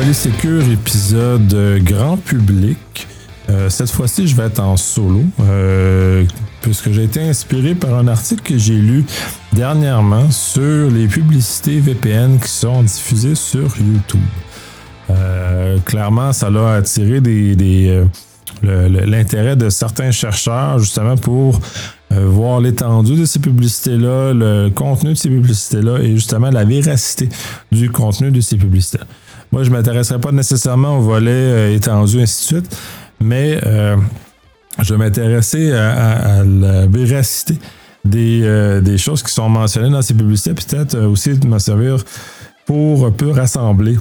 Polysécure, épisode grand public. Euh, cette fois-ci, je vais être en solo, euh, puisque j'ai été inspiré par un article que j'ai lu dernièrement sur les publicités VPN qui sont diffusées sur YouTube. Euh, clairement, ça a attiré des, l'intérêt de certains chercheurs justement pour voir l'étendue de ces publicités-là, le contenu de ces publicités-là et justement la véracité du contenu de ces publicités. Moi, je ne m'intéresserai pas nécessairement au volet étendu, ainsi de suite, mais euh, je vais m'intéresser à, la véracité euh, des, choses qui sont mentionnées dans ces publicités, peut-être euh, aussi de me servir pour un peu rassembler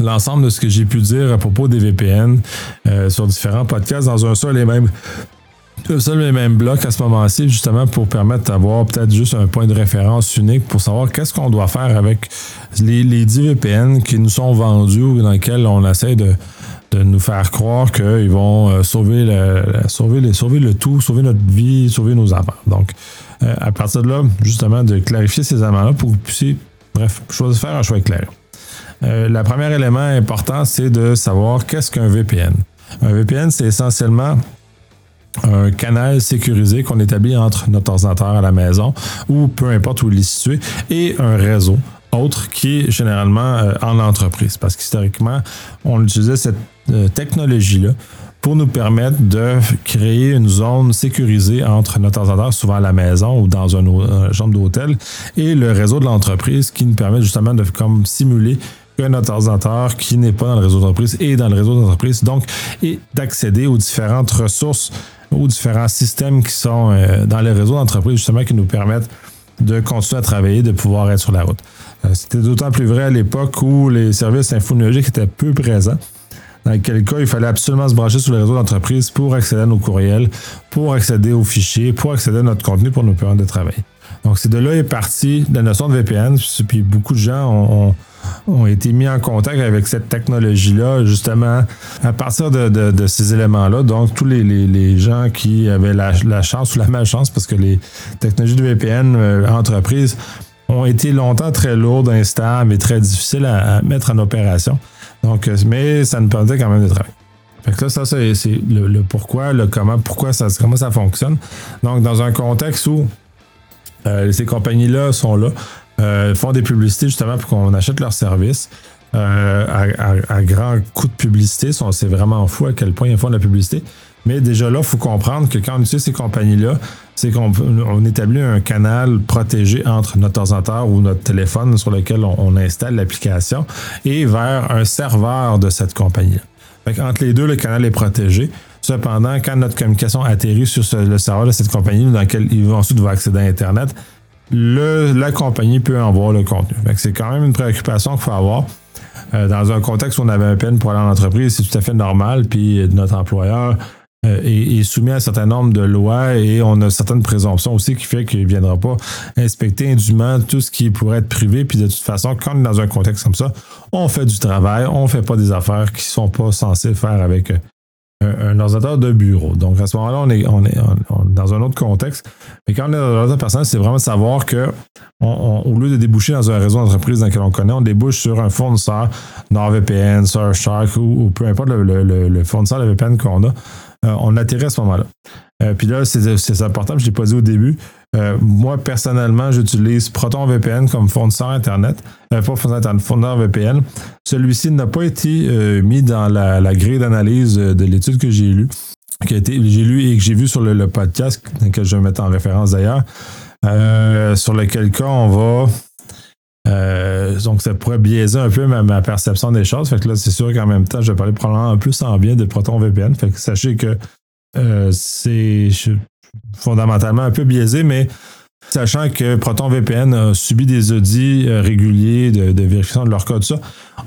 l'ensemble de ce que j'ai pu dire à propos des VPN sur différents podcasts dans un seul et même un seul et même bloc à ce moment-ci, justement pour permettre d'avoir peut-être juste un point de référence unique pour savoir qu'est-ce qu'on doit faire avec les, les 10 VPN qui nous sont vendus ou dans lesquels on essaie de, de nous faire croire qu'ils vont euh, sauver, le, sauver, sauver le tout, sauver notre vie, sauver nos enfants. Donc, euh, à partir de là, justement, de clarifier ces éléments-là pour que vous puissiez, bref, choisir, faire un choix clair. Euh, le premier élément important, c'est de savoir qu'est-ce qu'un VPN. Un VPN, c'est essentiellement un canal sécurisé qu'on établit entre notre ordinateur à la maison ou peu importe où il est situé et un réseau autre qui est généralement en entreprise. Parce qu'historiquement, on utilisait cette euh, technologie-là pour nous permettre de créer une zone sécurisée entre notre ordinateur, souvent à la maison ou dans une chambre d'hôtel, et le réseau de l'entreprise qui nous permet justement de comme simuler que ordinateur qui n'est pas dans le réseau d'entreprise est dans le réseau d'entreprise, donc, et d'accéder aux différentes ressources, aux différents systèmes qui sont euh, dans les réseaux d'entreprise, justement, qui nous permettent de continuer à travailler, de pouvoir être sur la route. Euh, c'était d'autant plus vrai à l'époque où les services infonologiques étaient peu présents dans quel cas il fallait absolument se brancher sur le réseau d'entreprise pour accéder à nos courriels, pour accéder aux fichiers, pour accéder à notre contenu pour nous permettre de travailler. Donc, c'est de là est parti la notion de VPN. Puis beaucoup de gens ont, été mis en contact avec cette technologie-là, justement, à partir de, ces éléments-là. Donc, tous les, gens qui avaient la, chance ou la malchance, parce que les technologies de VPN euh, entreprises ont été longtemps très lourdes, instables et très difficiles à mettre en opération. Donc, euh, mais ça nous permettait quand même de travailler. Fait que ça, c'est le, pourquoi, le comment, pourquoi ça, comment ça fonctionne. Donc, dans un contexte où euh, ces compagnies-là sont là, font des publicités justement pour qu'on achète leurs services. à, à, grand coût de publicité, c'est vraiment fou à quel point ils font de la publicité. Mais déjà là, il faut comprendre que quand on utilise ces compagnies-là, c'est qu'on établit un canal protégé entre notre ordinateur ou notre téléphone sur lequel on, installe l'application et vers un serveur de cette compagnie. Entre les deux, le canal est protégé. Cependant, quand notre communication atterrit sur le serveur de cette compagnie dans lequel il ensuite accéder à Internet, la compagnie peut en voir le contenu. C'est quand même une préoccupation qu'il faut avoir. Euh, dans un contexte où on avait un peine pour aller en entreprise, c'est tout à fait normal. Puis notre employeur euh, est, soumis à un certain nombre de lois et on a certaines présomptions aussi qui fait qu'il ne viendra pas inspecter indûment tout ce qui pourrait être privé. Puis de toute façon, quand on est dans un contexte comme ça, on fait du travail, on ne fait pas des affaires qui ne sont pas censées faire avec euh, un, ordinateur de bureau. Donc à ce moment-là, on est, on est, dans un autre contexte. Mais quand on est dans un ordinateur personnel, c'est vraiment savoir que au lieu de déboucher dans un réseau d'entreprise dans lequel on connaît, on débouche sur un fournisseur NordVPN, Surfshark ou, peu importe le, fournisseur de VPN qu'on a. Euh, on atterrit à ce moment-là. Euh, puis là, c'est important, je ne l'ai pas dit au début. Euh, moi, personnellement, j'utilise ProtonVPN comme fournisseur Internet. pas fournisseur Internet, fournisseur VPN. Celui-ci n'a pas été mis dans la, grille d'analyse de l'étude que j'ai lue, que j'ai lu et que j'ai vu sur le, podcast, que je vais mettre en référence d'ailleurs, sur lequel cas on va donc, ça pourrait biaiser un peu ma, perception des choses. Fait que là, c'est sûr qu'en même temps, je vais parler probablement un peu en bien de ProtonVPN. Fait que sachez que euh, c'est fondamentalement un peu biaisé, mais sachant que ProtonVPN a subi des audits euh, réguliers de, vérification de leur code, ça,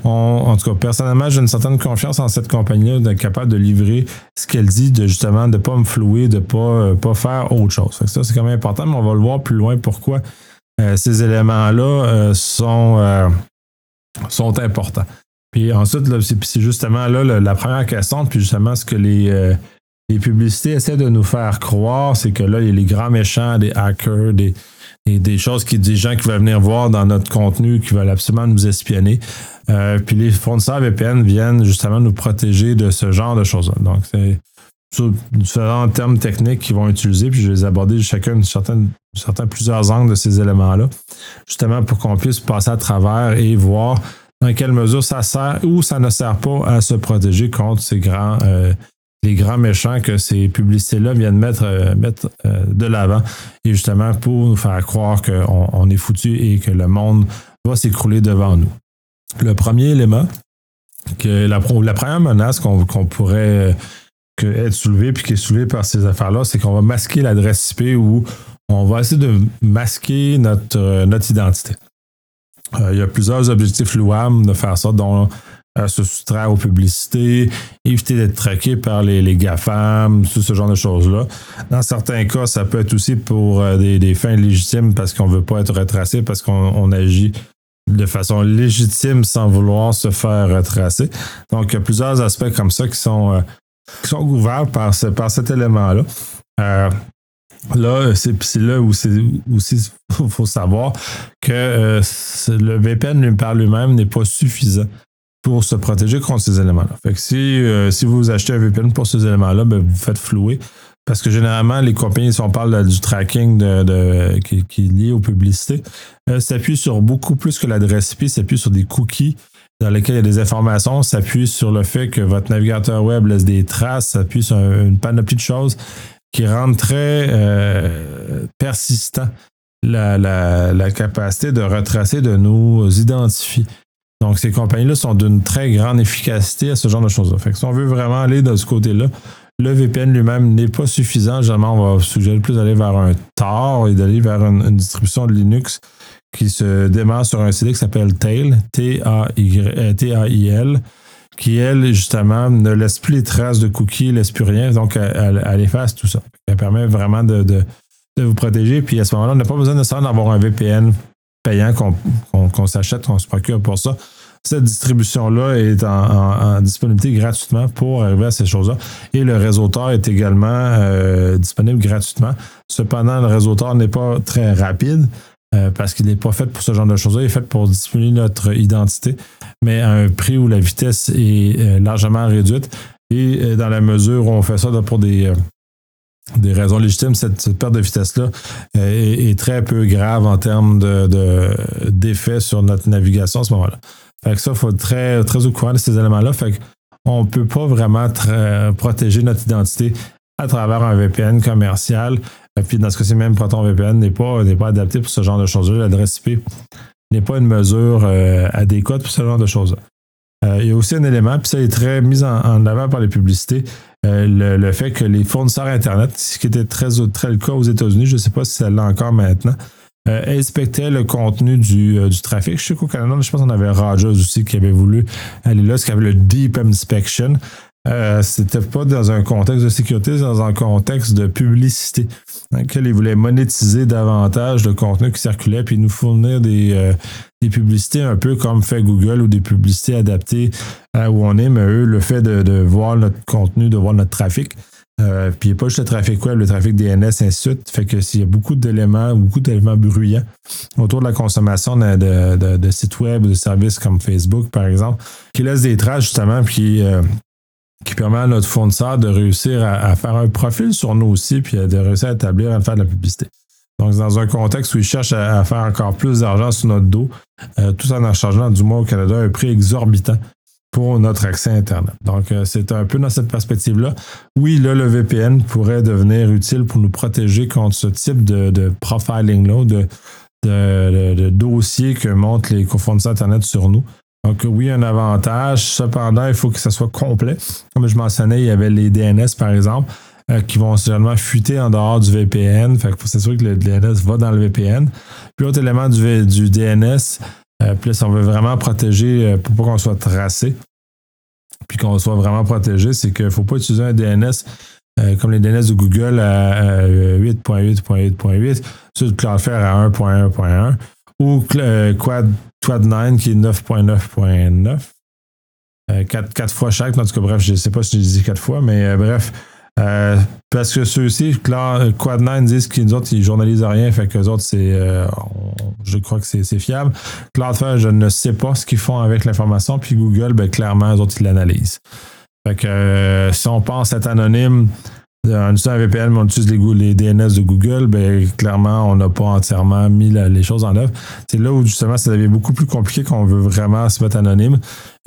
en tout cas, personnellement, j'ai une certaine confiance en cette compagnie-là d'être capable de livrer ce qu'elle dit, de justement de ne pas me flouer, de ne pas, euh, pas faire autre chose. ça, c'est quand même important, mais on va le voir plus loin pourquoi euh, ces éléments-là sont, sont importants. Puis ensuite, c'est justement là la première question, puis justement ce que les, les publicités essaient de nous faire croire, c'est que là, il y a les grands méchants, des hackers, des, des choses qui des gens qui veulent venir voir dans notre contenu, qui veulent absolument nous espionner. Euh, puis les fournisseurs VPN viennent justement nous protéger de ce genre de choses-là. Donc, c'est différents termes techniques qu'ils vont utiliser, puis je vais les aborder chacun certains plusieurs angles de ces éléments-là, justement pour qu'on puisse passer à travers et voir dans quelle mesure ça sert ou ça ne sert pas à se protéger contre ces grands, euh, les grands méchants que ces publicités-là viennent mettre, euh, mettre euh, de l'avant, et justement pour nous faire croire qu'on on est foutu et que le monde va s'écrouler devant nous. Le premier élément, que la, première menace qu'on pourrait être soulevé puis qui est soulevé par ces affaires-là, c'est qu'on va masquer l'adresse IP ou on va essayer de masquer notre, euh, notre identité. Euh, il y a plusieurs objectifs louables de faire ça, dont euh, se soustraire aux publicités, éviter d'être traqué par les, les GAFAM, tout ce genre de choses-là. Dans certains cas, ça peut être aussi pour des, fins légitimes parce qu'on ne veut pas être retracé, parce qu'on agit de façon légitime sans vouloir se faire retracer. Donc, il y a plusieurs aspects comme ça qui sont qui sont ouverts par, par cet élément-là. Euh, là, c'est là où il faut savoir que euh, le VPN par lui-même n'est pas suffisant pour se protéger contre ces éléments-là. Fait que si, euh, si vous achetez un VPN pour ces éléments-là, ben, vous faites flouer. Parce que généralement, les compagnies, si on parle du tracking de, qui, est lié aux publicités, s'appuient sur beaucoup plus que l'adresse IP, s'appuient sur des cookies dans lesquels il y a des informations, s'appuie sur le fait que votre navigateur web laisse des traces, s'appuie sur une panoplie de choses qui rendent très euh, persistant la, capacité de retracer, de nous identifier. Donc, ces compagnies-là sont d'une très grande efficacité à ce genre de choses-là. Fait que si on veut vraiment aller de ce côté-là, le VPN lui-même n'est pas suffisant. Généralement, on va suggérer plus d'aller vers un Tor et d'aller vers une distribution de Linux qui se démarre sur un CD qui s'appelle Tail, T-A-I-L, qui, elle, justement, ne laisse plus les traces de cookies, ne laisse plus rien, donc elle, efface tout ça. Elle permet vraiment de, vous protéger. Puis à ce moment-là, on n'a pas besoin nécessairement d'avoir un VPN payant qu'on s'achète, qu'on se procure pour ça. Cette distribution-là est en, disponibilité gratuitement pour arriver à ces choses-là. Et le réseauteur est également euh, disponible gratuitement. Cependant, le réseauteur n'est pas très rapide. Euh, parce qu'il n'est pas fait pour ce genre de choses-là. Il est fait pour dissimuler notre identité, mais à un prix où la vitesse est euh, largement réduite. Et dans la mesure où on fait ça pour des, des raisons légitimes, cette, perte de vitesse-là est, très peu grave en termes d'effet de, sur notre navigation à ce moment-là. Fait que faut être très, au courant de ces éléments-là. Fait qu'on ne peut pas vraiment protéger notre identité à travers un VPN commercial. Et puis dans ce cas-ci, même ProtonVPN n'est pas, n'est pas adapté pour ce genre de choses-là. L'adresse IP n'est pas une mesure euh, adéquate pour ce genre de choses-là. Euh, il y a aussi un élément, puis ça est très mis en, avant par les publicités, euh, le, fait que les fournisseurs Internet, ce qui était très, très le cas aux États-Unis, je ne sais pas si ça l'est encore maintenant, inspectaient le contenu du, trafic. Je sais qu'au Canada, je pense qu'on avait Rogers aussi qui avait voulu aller là, ce y avait le Deep Inspection. Euh, c'était pas dans un contexte de sécurité, c'est dans un contexte de publicité, dans lequel ils voulaient monétiser davantage le contenu qui circulait, puis nous fournir des, euh, des publicités un peu comme fait Google ou des publicités adaptées à où on est, mais eux, le fait de, voir notre contenu, de voir notre trafic, euh, puis pas juste le trafic web, le trafic DNS, ainsi de. Fait que s'il y a beaucoup d'éléments, beaucoup d'éléments bruyants autour de la consommation de, sites web ou de services comme Facebook, par exemple, qui laissent des traces justement, puis qui permet à notre fournisseur de réussir à, faire un profil sur nous aussi, puis de réussir à établir, à faire de la publicité. Donc, dans un contexte où ils cherchent à, faire encore plus d'argent sur notre dos, euh, tout en chargeant du moins au Canada un prix exorbitant pour notre accès Internet. Donc, euh, c'est un peu dans cette perspective-là. Oui, là, le VPN pourrait devenir utile pour nous protéger contre ce type de, profiling-là, de, de, dossiers que montrent les fournisseurs Internet sur nous. Donc, oui, un avantage. Cependant, il faut que ça soit complet. Comme je mentionnais, il y avait les DNS, par exemple, euh, qui vont seulement fuiter en dehors du VPN. Fait faut s'assurer que le DNS va dans le VPN. Puis, autre élément du, du DNS, plus on veut vraiment protéger euh, pour pas qu'on soit tracé, puis qu'on soit vraiment protégé, c'est qu'il ne faut pas utiliser un DNS comme les DNS de Google à 8.8.8.8 sur le Cloudflare à 1.1.1 ou Quad Quad 9 qui est 9.9.9. Euh, quatre, fois chaque. En tout cas, bref, je ne sais pas si je dis quatre fois, mais euh, bref. Euh, parce que ceux-ci, Quad9 disent qu'ils autres, ils journalisent rien, fait que les autres, c'est, euh, je crois que c'est, fiable. Cloudflare, je ne sais pas ce qu'ils font avec l'information, puis Google, ben, clairement, les autres, ils l'analysent. Fait que euh, si on pense être anonyme, en utilisant un VPN, mais on utilise les, DNS de Google, ben, clairement, on n'a pas entièrement mis les choses en œuvre. C'est là où justement ça devient beaucoup plus compliqué qu'on veut vraiment se mettre anonyme.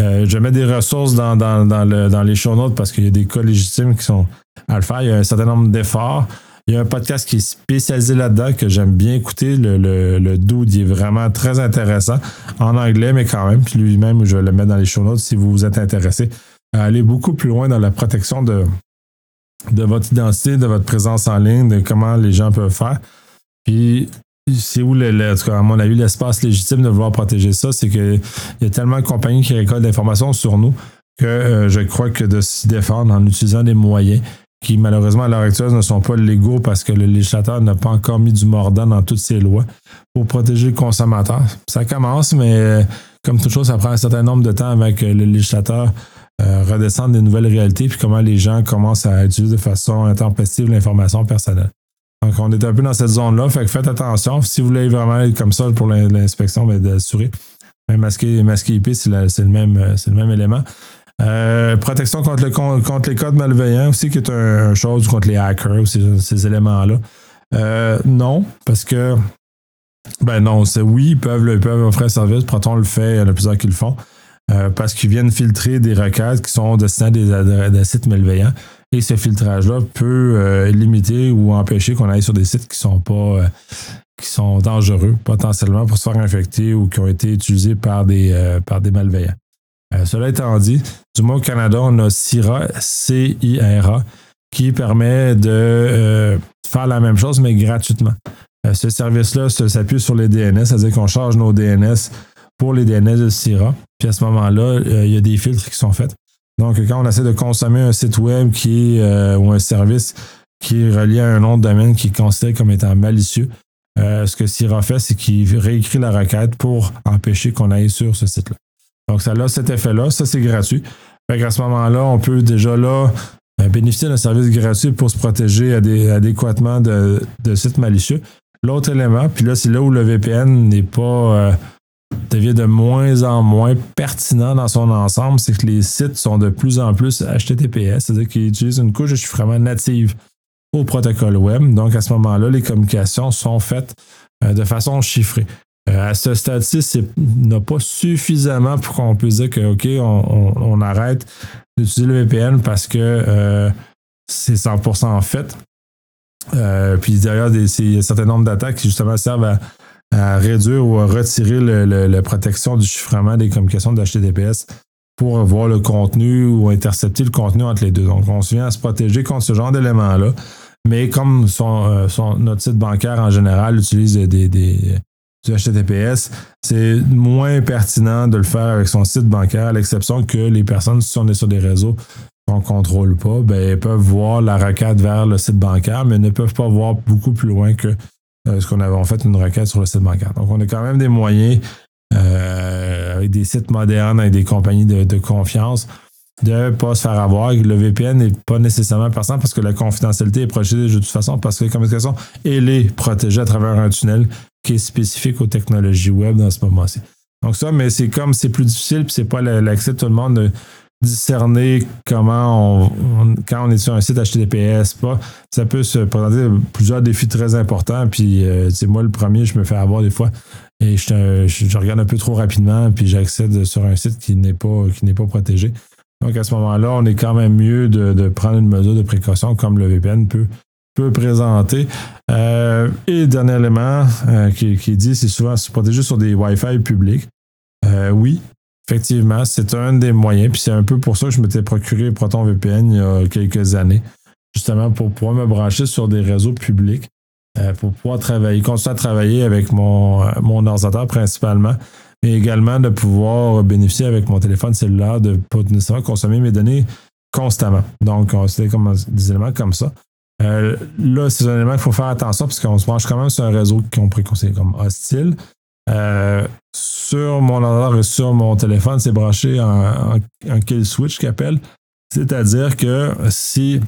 Euh, je mets des ressources dans, dans, les show notes parce qu'il y a des cas légitimes qui sont à le faire. Il y a un certain nombre d'efforts. Il y a un podcast qui est spécialisé là-dedans que j'aime bien écouter. Le, le, le est vraiment très intéressant. En anglais, mais quand même. Puis lui-même, je vais le mettre dans les show notes si vous vous êtes intéressé à aller beaucoup plus loin dans la protection de, de votre identité, de votre présence en ligne, de comment les gens peuvent faire. Puis, c'est où, à mon avis, l'espace légitime de vouloir protéger ça, c'est qu'il y a tellement de compagnies qui récoltent l'information sur nous que euh, je crois que de s'y défendre en utilisant des moyens qui, malheureusement, à l'heure actuelle, ne sont pas légaux parce que le législateur n'a pas encore mis du mordant dans toutes ses lois pour protéger le consommateur. Ça commence, mais euh, comme toute chose, ça prend un certain nombre de temps avec le législateur euh, redescendre des nouvelles réalités, puis comment les gens commencent à utiliser de façon intempestive l'information personnelle. Donc, on est un peu dans cette zone-là, faites attention. Si vous voulez vraiment être comme ça pour l'inspection, ben, d'assurer. Masquer, masquer IP, c'est le, même, euh, élément. Euh, protection contre, le, contre les codes malveillants aussi, qui est un, chose contre les hackers, ces, ces éléments-là. non, parce que ben non, c'est oui, ils peuvent, ils peuvent offrir un service. Proton le fait, il y en a plusieurs qui le font. Euh, parce qu'ils viennent filtrer des requêtes qui sont destinées à des, sites malveillants. Et ce filtrage-là peut euh, limiter ou empêcher qu'on aille sur des sites qui sont pas euh, qui sont dangereux potentiellement pour se faire infecter ou qui ont été utilisés par des, par des malveillants. cela étant dit, du moins au Canada, on a CIRA, C-I-R-A, qui permet de faire la même chose, mais gratuitement. ce service-là s'appuie sur les DNS, c'est-à-dire qu'on charge nos DNS pour les DNS de CIRA. Puis à ce moment-là, euh, il y a des filtres qui sont faits. Donc, quand on essaie de consommer un site web qui euh, ou un service qui est relié à un nom de domaine qui est considéré comme étant malicieux, euh, ce que CIRA fait, c'est qu'il réécrit la requête pour empêcher qu'on aille sur ce site-là. Donc, ça a cet effet-là. Ça, c'est gratuit. Fait qu'à ce moment-là, on peut déjà là bénéficier d'un service gratuit pour se protéger adéquatement de sites malicieux. L'autre élément, puis là, c'est là où le VPN n'est pas devient de moins en moins pertinent dans son ensemble, c'est que les sites sont de plus en plus HTTPS, c'est-à-dire qu'ils utilisent une couche de chiffrement native au protocole web. Donc à ce moment-là, les communications sont faites euh, de façon chiffrée. Euh, à ce stade-ci, c'est n'a pas suffisamment pour qu'on puisse dire que OK, on, arrête d'utiliser le VPN parce que euh, c'est 100% fait. puis derrière, il y a un certain nombre d'attaques qui justement servent à à réduire ou à retirer la protection du chiffrement des communications d'HTTPS pour voir le contenu ou intercepter le contenu entre les deux. Donc, on se vient à se protéger contre ce genre d'éléments-là. Mais comme son, euh, notre site bancaire en général utilise des, du HTTPS, c'est moins pertinent de le faire avec son site bancaire, à l'exception que les personnes, si on est sur des réseaux qu'on ne contrôle pas, ben, peuvent voir la requête vers le site bancaire, mais ne peuvent pas voir beaucoup plus loin que euh, ce qu'on avait en fait une requête sur le site bancaire. Donc, on a quand même des moyens euh, avec des sites modernes, avec des compagnies de, confiance, de ne pas se faire avoir. Le VPN n'est pas nécessairement pertinent parce que la confidentialité est protégée de toute façon parce que la communication, elle est protégée à travers un tunnel qui est spécifique aux technologies web dans ce moment-ci. Donc ça, mais c'est comme c'est plus difficile, puis c'est pas l'accès de tout le monde de, discerner comment on, quand on est sur un site HTTPS, pas, ça peut se présenter plusieurs défis très importants. Puis, c'est euh, moi, le premier, je me fais avoir des fois et je, regarde un peu trop rapidement, puis j'accède sur un site qui n'est pas, qui n'est pas protégé. Donc, à ce moment-là, on est quand même mieux de, prendre une mesure de précaution comme le VPN peut, peut présenter. Euh, et dernier élément euh, qui, qui, dit, c'est souvent se protéger sur des Wi-Fi publics. oui, Effectivement, c'est un des moyens. Puis c'est un peu pour ça que je m'étais procuré Proton VPN il y a quelques années. Justement pour pouvoir me brancher sur des réseaux publics. Euh, pour pouvoir travailler, continuer à travailler avec mon, euh, mon ordinateur principalement, mais également de pouvoir bénéficier avec mon téléphone cellulaire de pas nécessairement consommer mes données constamment. Donc, c'est comme des éléments comme ça. Euh, là, c'est un élément qu'il faut faire attention parce qu'on se branche quand même sur un réseau qu'on considérer comme hostile. Euh, sur mon ordinateur et sur mon téléphone, c'est branché en, kill switch qu'appelle. C'est-à-dire que si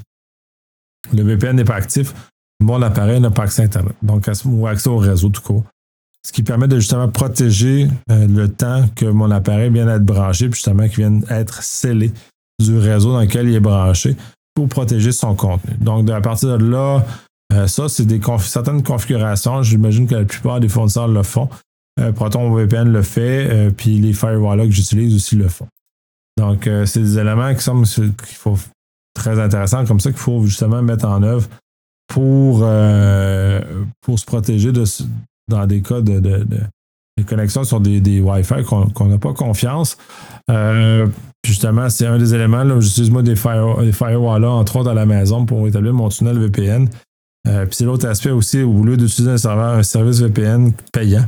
le VPN n'est pas actif, mon appareil n'a pas accès à Internet, donc ou accès au réseau tout court. Ce qui permet de justement protéger euh, le temps que mon appareil vienne être branché, puis justement qu'il vienne être scellé du réseau dans lequel il est branché pour protéger son contenu. Donc, à partir de là, euh, ça, c'est des certaines configurations. J'imagine que la plupart des fournisseurs le font. Euh, Proton VPN le fait, puis les firewalls que j'utilise aussi le font. Donc, c'est des éléments qui sont faut, très intéressants comme ça qu'il faut justement mettre en œuvre pour, pour se protéger de, dans des cas de, de, connexions sur des, des Wi-Fi qu'on n'a pas confiance. Euh, justement, c'est un des éléments. J'utilise moi des, fire, des firewalls, entre autres, à la maison pour établir mon tunnel VPN. Euh, puis c'est l'autre aspect aussi, au lieu d'utiliser un serveur, un service VPN payant,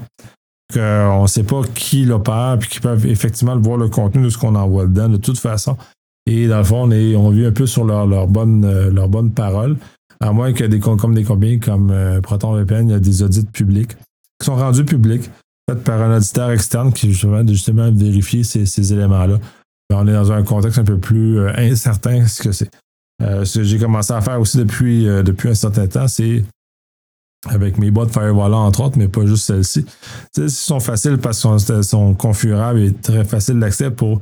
qu'on ne sait pas qui l'opère, puis qui peuvent effectivement voir le contenu de ce qu'on envoie dedans, de toute façon. Et dans le fond, on, est, on vit un peu sur leur, leur, bonne, euh, leur bonne parole. À moins que des, comme des compagnies comme euh, VPN, il y a des audits publics sont rendus publics, faits par un auditeur externe qui justement, justement vérifier ces, éléments-là. On est dans un contexte un peu plus euh, incertain ce que c'est. Euh, ce que j'ai commencé à faire aussi depuis, euh, depuis un certain temps, c'est avec mes boîtes Firewall entre autres, mais pas juste celles-ci. Ils sont faciles parce qu'ils sont, configurables et très faciles d'accès pour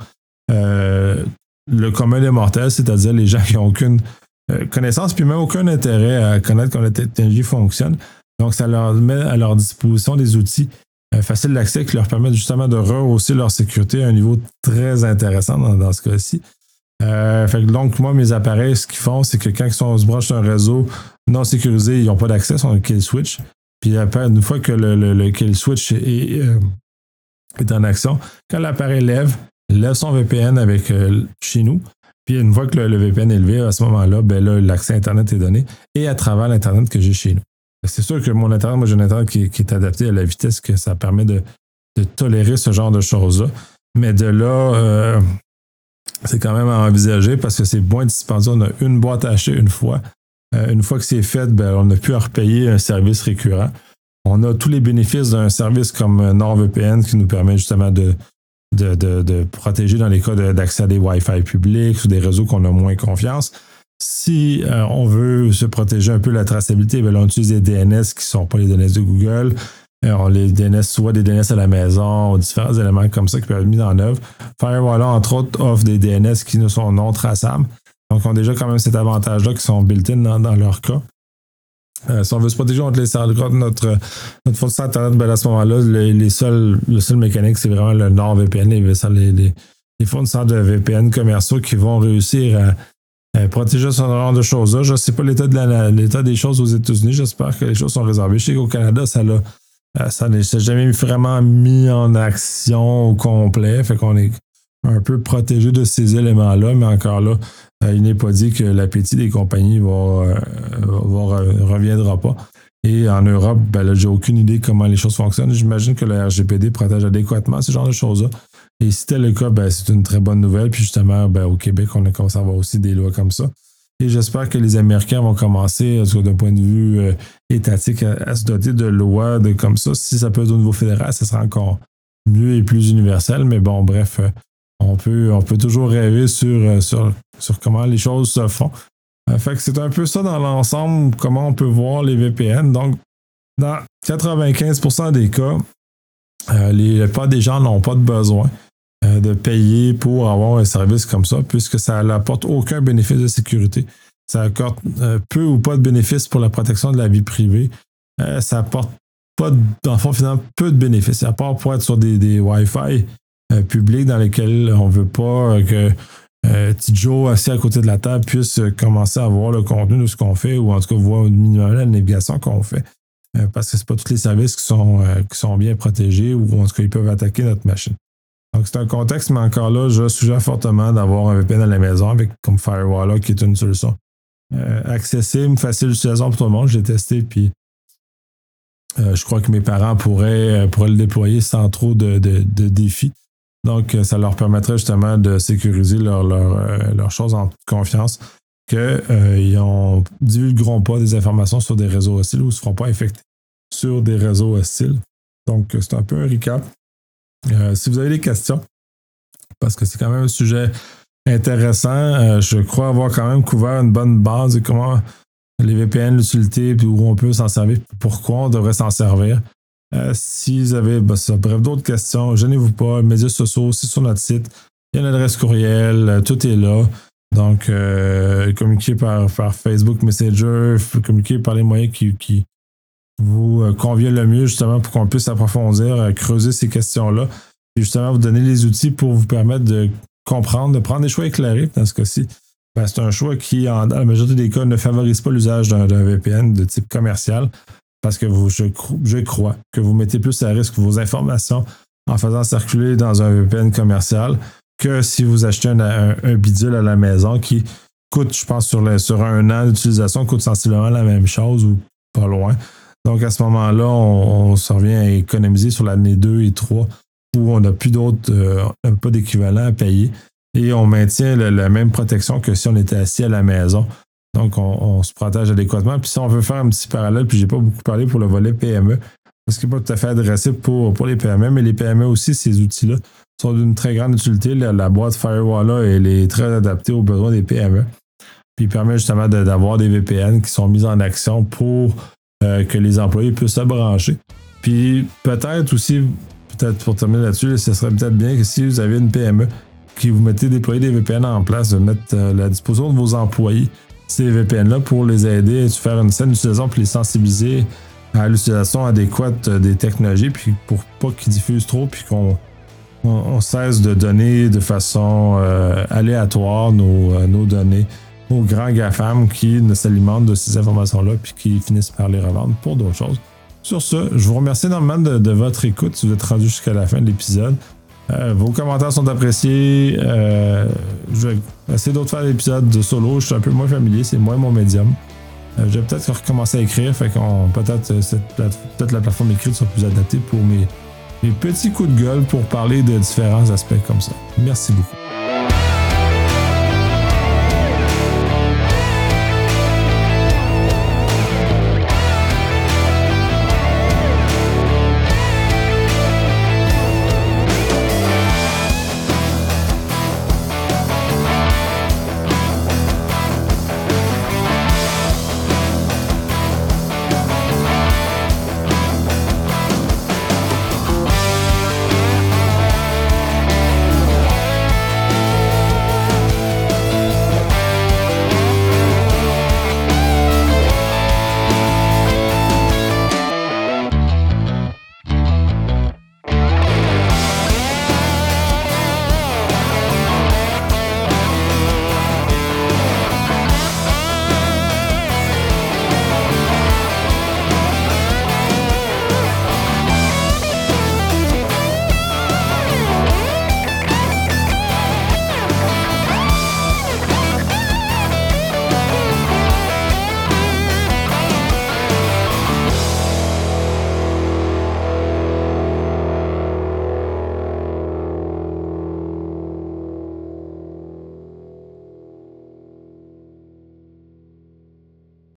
le commun des mortels, c'est-à-dire les gens qui n'ont aucune connaissance, puis même aucun intérêt à connaître comment la technologie fonctionne. Donc, ça leur met à leur disposition des outils euh, faciles d'accès qui leur permettent justement de rehausser leur sécurité à un niveau très intéressant dans, ce cas-ci. Euh, donc, moi, mes appareils, ce qu'ils font, c'est que quand ils sont, se branchent sur un réseau non sécurisé, ils n'ont pas d'accès sur un kill switch. Puis après, une fois que le, kill switch euh, est, en action, quand l'appareil lève, lève son VPN avec chez nous. Puis une fois que le, VPN est levé, à ce moment-là, ben là, l'accès Internet est donné et à travers l'Internet que j'ai chez nous. C'est sûr que mon Internet, moi j'ai un Internet qui, est adapté à la vitesse que ça permet de, tolérer ce genre de choses-là. Mais de là, euh, c'est quand même à envisager parce que c'est moins dispendieux. On a une boîte à une fois. Euh, une fois que c'est fait, ben, on n'a plus à repayer un service récurrent. On a tous les bénéfices d'un service comme NordVPN qui nous permet justement de, de, protéger dans les cas d'accès à des Wi-Fi publics ou des réseaux qu'on a moins confiance. Si euh, on veut se protéger un peu de la traçabilité, ben on utilise des DNS qui ne sont pas les DNS de Google. Euh, on les DNS, soit des DNS à la maison, ou différents éléments comme ça qui peuvent être mis en œuvre. Firewall, entre autres, offre des DNS qui ne sont non traçables. Donc, on a déjà quand même cet avantage-là qui sont built-in dans, leur cas. Euh, si on veut se protéger contre les serveurs, notre, notre fournisseur Internet, ben à ce moment-là, les, seuls, le seul mécanique, c'est vraiment le NordVPN, les, les, les fournisseurs de VPN commerciaux qui vont réussir à protéger ce genre de choses-là. Je ne sais pas l'état, de des choses aux États-Unis. J'espère que les choses sont réservées. Je sais qu'au Canada, ça. Euh, ça n'est jamais vraiment mis en action au complet. Fait qu'on est un peu protégé de ces éléments-là, mais encore là, il n'est pas dit que l'appétit des compagnies va, reviendra pas. Et en Europe, ben là, j'ai aucune idée comment les choses fonctionnent. J'imagine que le RGPD protège adéquatement ce genre de choses-là. Et si c'était le cas, ben, c'est une très bonne nouvelle. Puis justement, ben, au Québec, on a commencé à avoir aussi des lois comme ça. Et j'espère que les Américains vont commencer, d'un point de vue euh, étatique, à, se doter de lois de, comme ça. Si ça peut être au niveau fédéral, ça sera encore mieux et plus universel. Mais bon, bref, euh, on peut, toujours rêver sur, euh, sur, comment les choses se font. fait que c'est un peu ça dans l'ensemble, comment on peut voir les VPN. Donc, dans 95% des cas, les, la plupart des gens n'ont pas de besoin. Euh, de payer pour avoir un service comme ça, puisque ça n'apporte aucun bénéfice de sécurité. Ça euh, peu ou pas de bénéfices pour la protection de la vie privée. Euh, ça apporte pas, dans le fond, finalement, peu de bénéfices, à part pour être sur des, Wi-Fi publics dans lesquels on ne veut pas que euh, assis à côté de la table puisse commencer à voir le contenu de ce qu'on fait ou en tout cas voir minimum la navigation qu'on fait. parce que ce pas tous les services qui sont, qui sont bien protégés ou en tout cas ils peuvent attaquer notre machine. Donc, c'est un contexte, mais encore là, je suggère fortement d'avoir un VPN à la maison avec comme Firewall, qui est une solution euh, accessible, facile d'utilisation pour tout le monde. J'ai testé, puis euh, je crois que mes parents pourraient, euh, pourraient le déployer sans trop de, défis. Donc, ça leur permettrait justement de sécuriser leurs leur, choses en toute confiance, qu'ils ne divulgueront pas des informations sur des réseaux hostiles ou ne se feront pas infecter sur des réseaux hostiles. Donc, c'est un peu un recap. Euh, si vous avez des questions, parce que c'est quand même un sujet intéressant, euh, je crois avoir quand même couvert une bonne base de comment les VPN, l'utilité, puis où on peut s'en servir, pourquoi on devrait s'en servir. Si vous avez bref d'autres questions, gênez-vous pas, médias sociaux, c'est sur notre site. Il y a une adresse courriel, euh, tout est là. Donc, euh, communiquez par, Facebook Messenger, communiquez par les moyens qui, vous euh, conviennent le mieux, justement, pour qu'on puisse approfondir, creuser ces questions-là. Et justement, vous donner les outils pour vous permettre de comprendre, de prendre des choix éclairés dans ce cas-ci. C'est un choix qui, en, dans la majorité des cas, ne favorise pas l'usage d'un VPN de type commercial parce que je, crois que vous mettez plus à risque vos informations en faisant circuler dans un VPN commercial que si vous achetez un, bidule à la maison qui coûte, je pense, sur, un an d'utilisation, coûte sensiblement la même chose ou pas loin. Donc à ce moment-là, on, se revient à économiser sur l'année 2 et 3 où on n'a plus d'autres, euh, pas d'équivalent à payer et on maintient la même protection que si on était assis à la maison. Donc, on, se protège adéquatement. Puis si on veut faire un petit parallèle, puis j'ai pas beaucoup parlé pour le volet PME, parce qu'il n'est pas tout à fait adressé pour, pour les PME, mais les PME aussi, ces outils-là sont d'une très grande utilité. La, boîte Firewall-là, elle est très adaptée aux besoins des PME. Puis il permet justement d'avoir des VPN qui sont mis en action pour euh, que les employés puissent se brancher. Puis peut-être aussi, peut-être pour terminer là-dessus, ce serait peut-être bien que si vous avez une PME, qui vous mettez déployer des VPN en place, de mettre euh, la disposition de vos employés ces VPN-là pour les aider à faire une saine utilisation puis les sensibiliser à l'utilisation adéquate des technologies, puis pour pas qu'ils diffusent trop, puis qu'on on, cesse de donner de façon euh, aléatoire nos, euh, nos, données aux grands GAFAM qui ne s'alimentent de ces informations-là, puis qui finissent par les revendre pour d'autres choses. Sur ce, je vous remercie énormément de votre écoute si vous êtes rendu jusqu'à la fin de l'épisode. Euh, vos commentaires sont appréciés. Euh, je vais essayer d'autres faire des épisodes de solo. Je suis un peu moins familier, c'est moins mon médium. Euh, je vais peut-être recommencer à écrire, fait qu'on peut-être peut-être la plateforme écrite sera plus adaptée pour mes, mes petits coups de gueule pour parler de différents aspects comme ça. Merci beaucoup.